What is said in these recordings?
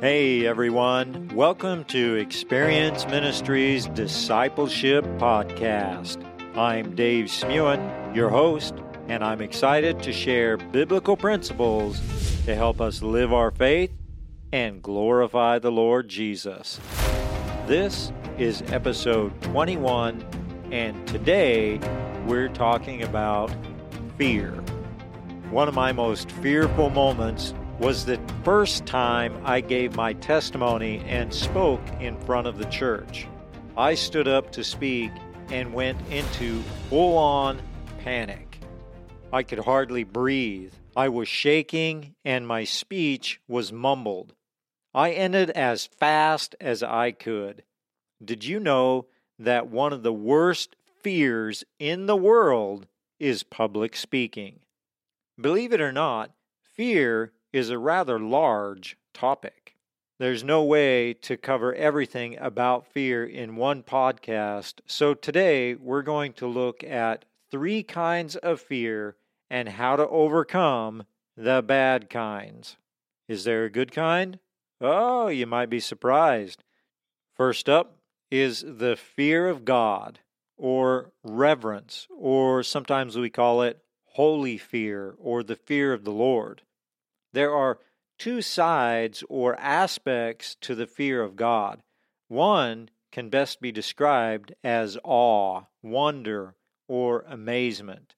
Hey everyone, welcome to Experience Ministries Discipleship Podcast. I'm Dave Smewen, your host, and I'm excited to share biblical principles to help us live our faith and glorify the Lord Jesus. This is episode 21, and today we're talking about fear. One of my most fearful moments was the first time I gave my testimony and spoke in front of the church. I stood up to speak and went into full on panic. I could hardly breathe. I was shaking and my speech was mumbled. I ended as fast as I could. Did you know that one of the worst fears in the world is public speaking? Believe it or not, fear is a rather large topic. There's no way to cover everything about fear in one podcast, so today we're going to look at three kinds of fear and how to overcome the bad kinds. Is there a good kind? Oh, you might be surprised. First up is the fear of God, or reverence, or sometimes we call it holy fear, or the fear of the Lord. There are two sides or aspects to the fear of God. One can best be described as awe, wonder, or amazement.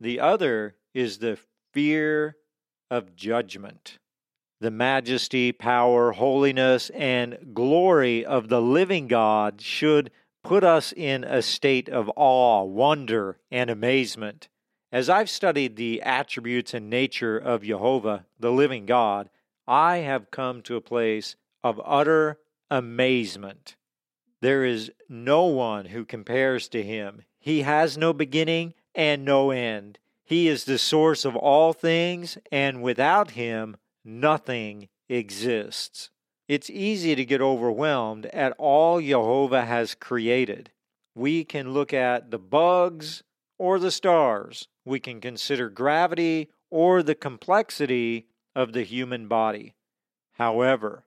The other is the fear of judgment. The majesty, power, holiness, and glory of the living God should put us in a state of awe, wonder, and amazement. As I've studied the attributes and nature of Jehovah, the living God, I have come to a place of utter amazement. There is no one who compares to him. He has no beginning and no end. He is the source of all things, and without him, nothing exists. It's easy to get overwhelmed at all Jehovah has created. We can look at the bugs or the stars, we can consider gravity or the complexity of the human body. However,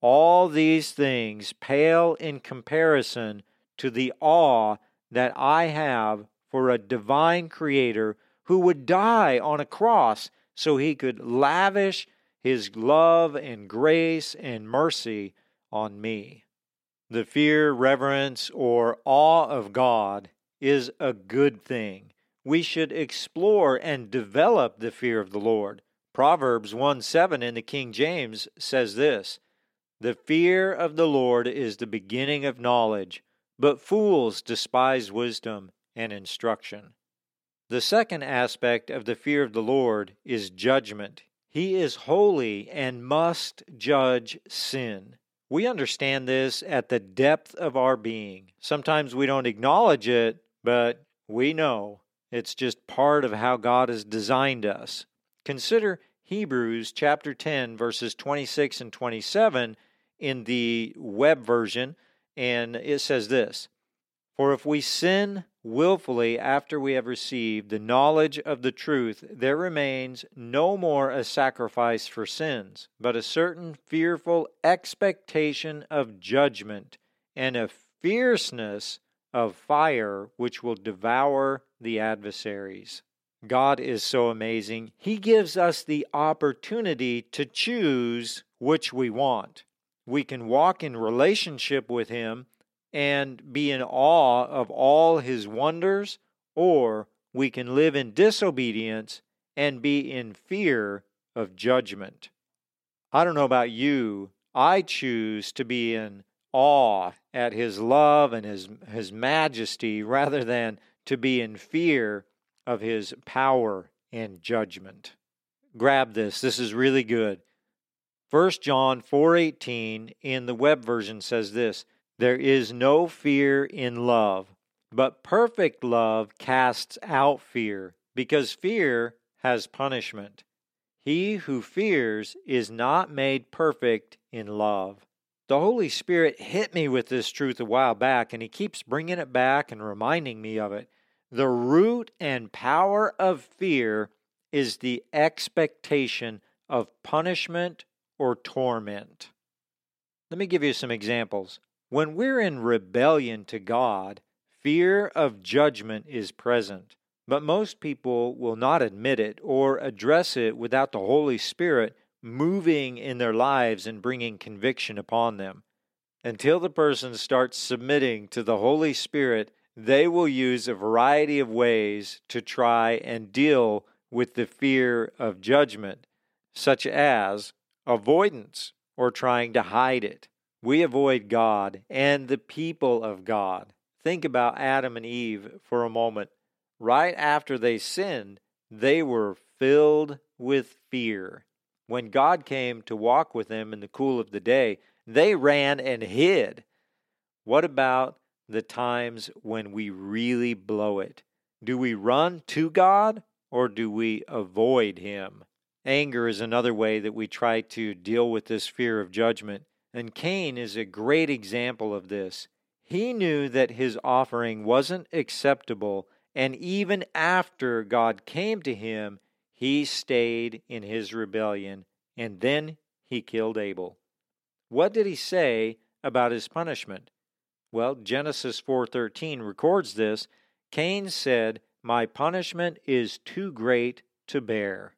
all these things pale in comparison to the awe that I have for a divine creator who would die on a cross so he could lavish his love and grace and mercy on me. The fear, reverence, or awe of God is a good thing we should explore and develop the fear of the Lord. Proverbs 1 7 in the King James says this The fear of the Lord is the beginning of knowledge, but fools despise wisdom and instruction. The second aspect of the fear of the Lord is judgment. He is holy and must judge sin. We understand this at the depth of our being. Sometimes we don't acknowledge it, but we know it's just part of how God has designed us. Consider Hebrews chapter 10, verses 26 and 27 in the web version, and it says this For if we sin willfully after we have received the knowledge of the truth, there remains no more a sacrifice for sins, but a certain fearful expectation of judgment and a fierceness of fire which will devour the adversaries. God is so amazing. He gives us the opportunity to choose which we want. We can walk in relationship with Him and be in awe of all His wonders, or we can live in disobedience and be in fear of judgment. I don't know about you, I choose to be in awe at His love and His, his majesty rather than to be in fear of his power and judgment. Grab this. This is really good. 1 John 4:18 in the web version says this, there is no fear in love, but perfect love casts out fear, because fear has punishment. He who fears is not made perfect in love. The Holy Spirit hit me with this truth a while back, and He keeps bringing it back and reminding me of it. The root and power of fear is the expectation of punishment or torment. Let me give you some examples. When we're in rebellion to God, fear of judgment is present. But most people will not admit it or address it without the Holy Spirit moving in their lives and bringing conviction upon them. Until the person starts submitting to the Holy Spirit, they will use a variety of ways to try and deal with the fear of judgment, such as avoidance or trying to hide it. We avoid God and the people of God. Think about Adam and Eve for a moment. Right after they sinned, they were filled with fear. When God came to walk with them in the cool of the day, they ran and hid. What about the times when we really blow it? Do we run to God or do we avoid Him? Anger is another way that we try to deal with this fear of judgment, and Cain is a great example of this. He knew that his offering wasn't acceptable, and even after God came to him, he stayed in his rebellion, and then he killed Abel. What did he say about his punishment? Well, Genesis 4:13 records this. Cain said, "My punishment is too great to bear."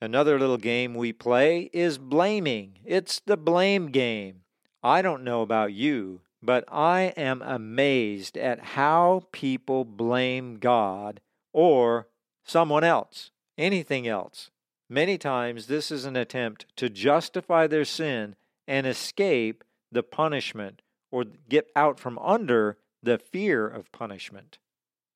Another little game we play is blaming. It's the blame game. I don't know about you, but I am amazed at how people blame God or someone else, anything else. Many times, this is an attempt to justify their sin and escape the punishment or get out from under the fear of punishment.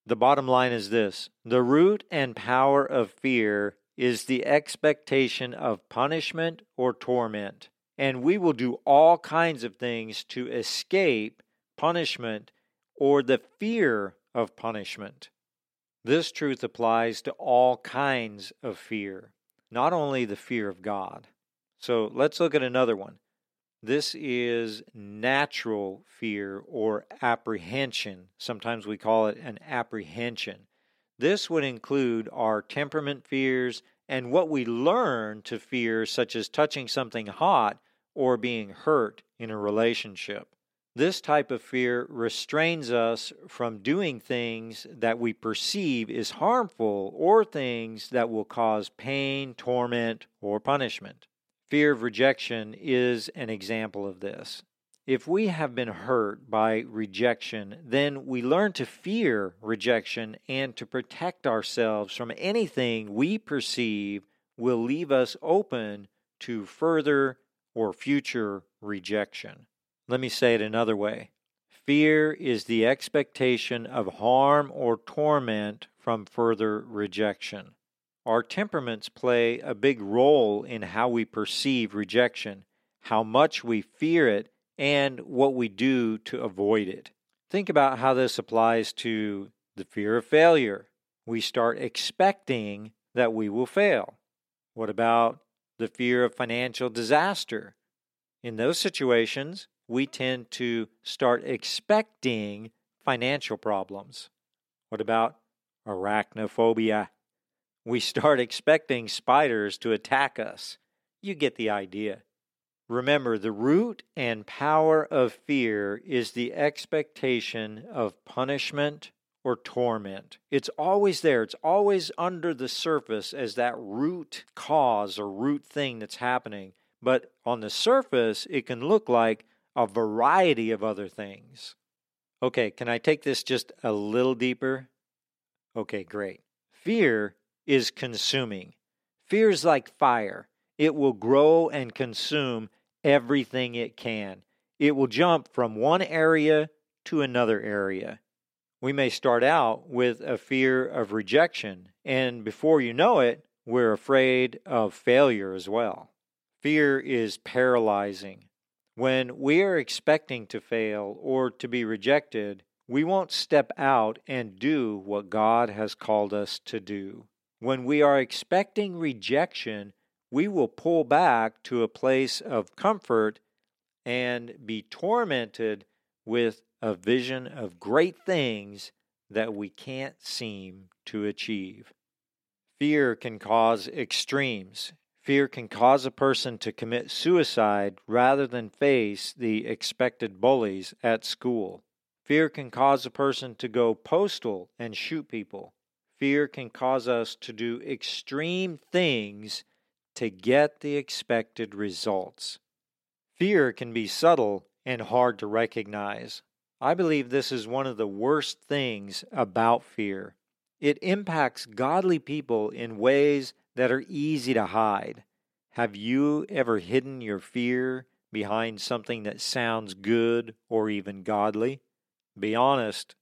The bottom line is this the root and power of fear is the expectation of punishment or torment. And we will do all kinds of things to escape punishment or the fear of punishment. This truth applies to all kinds of fear, not only the fear of God. So let's look at another one. This is natural fear or apprehension. Sometimes we call it an apprehension. This would include our temperament fears and what we learn to fear, such as touching something hot or being hurt in a relationship. This type of fear restrains us from doing things that we perceive is harmful or things that will cause pain, torment, or punishment. Fear of rejection is an example of this. If we have been hurt by rejection, then we learn to fear rejection and to protect ourselves from anything we perceive will leave us open to further or future rejection. Let me say it another way fear is the expectation of harm or torment from further rejection. Our temperaments play a big role in how we perceive rejection, how much we fear it, and what we do to avoid it. Think about how this applies to the fear of failure. We start expecting that we will fail. What about the fear of financial disaster? In those situations, we tend to start expecting financial problems. What about arachnophobia? We start expecting spiders to attack us. You get the idea. Remember, the root and power of fear is the expectation of punishment or torment. It's always there, it's always under the surface as that root cause or root thing that's happening. But on the surface, it can look like a variety of other things. Okay, can I take this just a little deeper? Okay, great. Fear is consuming. Fear is like fire. It will grow and consume everything it can. It will jump from one area to another area. We may start out with a fear of rejection, and before you know it, we're afraid of failure as well. Fear is paralyzing. When we are expecting to fail or to be rejected, we won't step out and do what God has called us to do. When we are expecting rejection, we will pull back to a place of comfort and be tormented with a vision of great things that we can't seem to achieve. Fear can cause extremes. Fear can cause a person to commit suicide rather than face the expected bullies at school. Fear can cause a person to go postal and shoot people. Fear can cause us to do extreme things to get the expected results. Fear can be subtle and hard to recognize. I believe this is one of the worst things about fear. It impacts godly people in ways that are easy to hide. Have you ever hidden your fear behind something that sounds good or even godly? Be honest.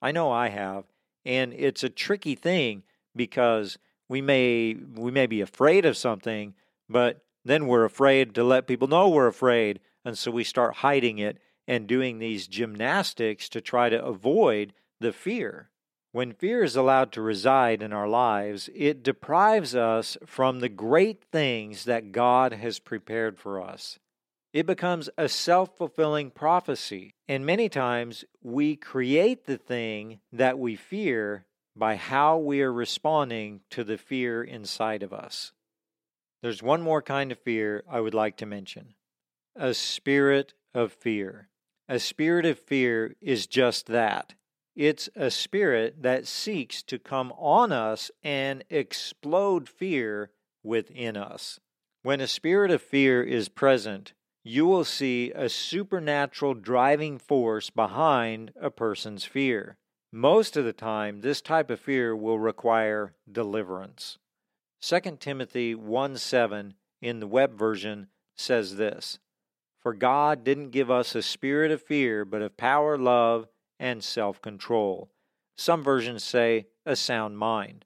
I know I have, and it's a tricky thing because we may we may be afraid of something, but then we're afraid to let people know we're afraid, and so we start hiding it and doing these gymnastics to try to avoid the fear. When fear is allowed to reside in our lives, it deprives us from the great things that God has prepared for us. It becomes a self fulfilling prophecy, and many times we create the thing that we fear by how we are responding to the fear inside of us. There's one more kind of fear I would like to mention a spirit of fear. A spirit of fear is just that it's a spirit that seeks to come on us and explode fear within us. When a spirit of fear is present, you will see a supernatural driving force behind a person's fear. Most of the time, this type of fear will require deliverance. 2 Timothy 1 7 in the web version says this For God didn't give us a spirit of fear, but of power, love, and self control. Some versions say a sound mind.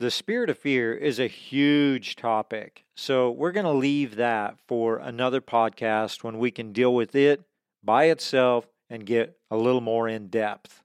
The spirit of fear is a huge topic, so we're going to leave that for another podcast when we can deal with it by itself and get a little more in depth.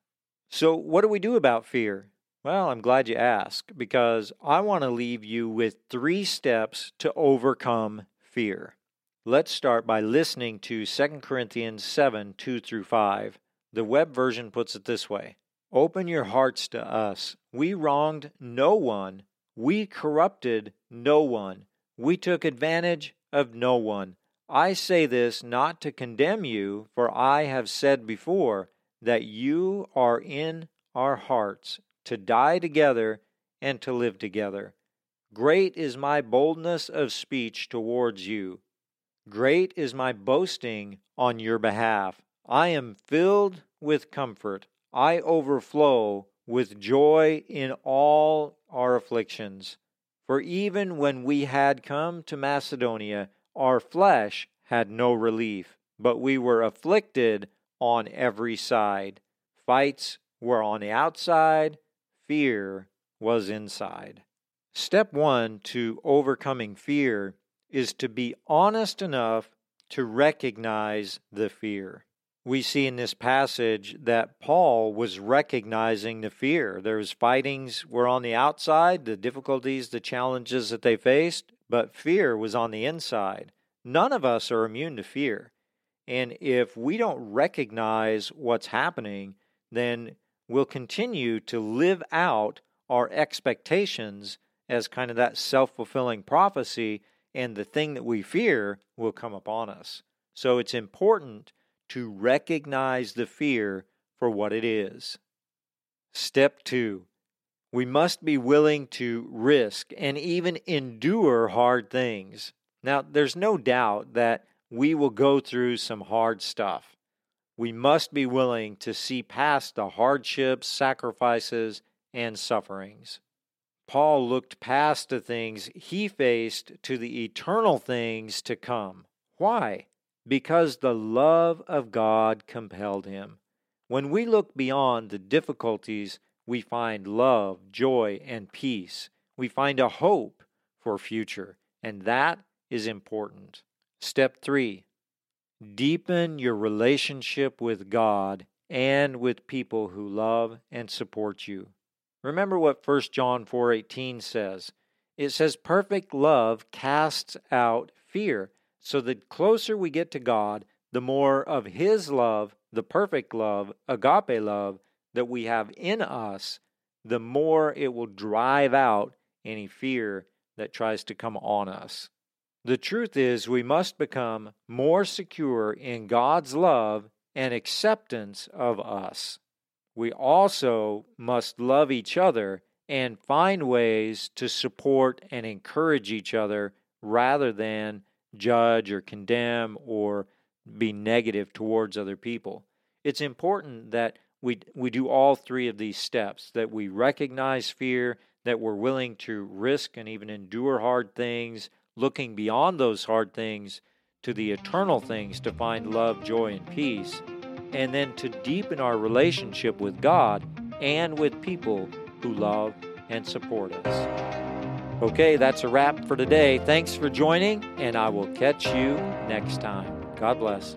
So, what do we do about fear? Well, I'm glad you asked because I want to leave you with three steps to overcome fear. Let's start by listening to 2 Corinthians 7 2 through 5. The web version puts it this way Open your hearts to us. We wronged no one. We corrupted no one. We took advantage of no one. I say this not to condemn you, for I have said before that you are in our hearts to die together and to live together. Great is my boldness of speech towards you. Great is my boasting on your behalf. I am filled with comfort. I overflow with joy in all our afflictions. For even when we had come to Macedonia, our flesh had no relief, but we were afflicted on every side. Fights were on the outside, fear was inside. Step one to overcoming fear is to be honest enough to recognize the fear. We see in this passage that Paul was recognizing the fear. There's fightings were on the outside, the difficulties, the challenges that they faced, but fear was on the inside. None of us are immune to fear. And if we don't recognize what's happening, then we'll continue to live out our expectations as kind of that self fulfilling prophecy and the thing that we fear will come upon us. So it's important to recognize the fear for what it is. Step two, we must be willing to risk and even endure hard things. Now, there's no doubt that we will go through some hard stuff. We must be willing to see past the hardships, sacrifices, and sufferings. Paul looked past the things he faced to the eternal things to come. Why? Because the love of God compelled him. When we look beyond the difficulties, we find love, joy, and peace. We find a hope for future, and that is important. Step 3 Deepen your relationship with God and with people who love and support you. Remember what 1 John 4:18 says. It says perfect love casts out fear. So the closer we get to God, the more of his love, the perfect love, agape love that we have in us, the more it will drive out any fear that tries to come on us. The truth is, we must become more secure in God's love and acceptance of us. We also must love each other and find ways to support and encourage each other rather than judge or condemn or be negative towards other people. It's important that we, we do all three of these steps that we recognize fear, that we're willing to risk and even endure hard things, looking beyond those hard things to the eternal things to find love, joy, and peace, and then to deepen our relationship with God and with people who love and support us. Okay, that's a wrap for today. Thanks for joining, and I will catch you next time. God bless.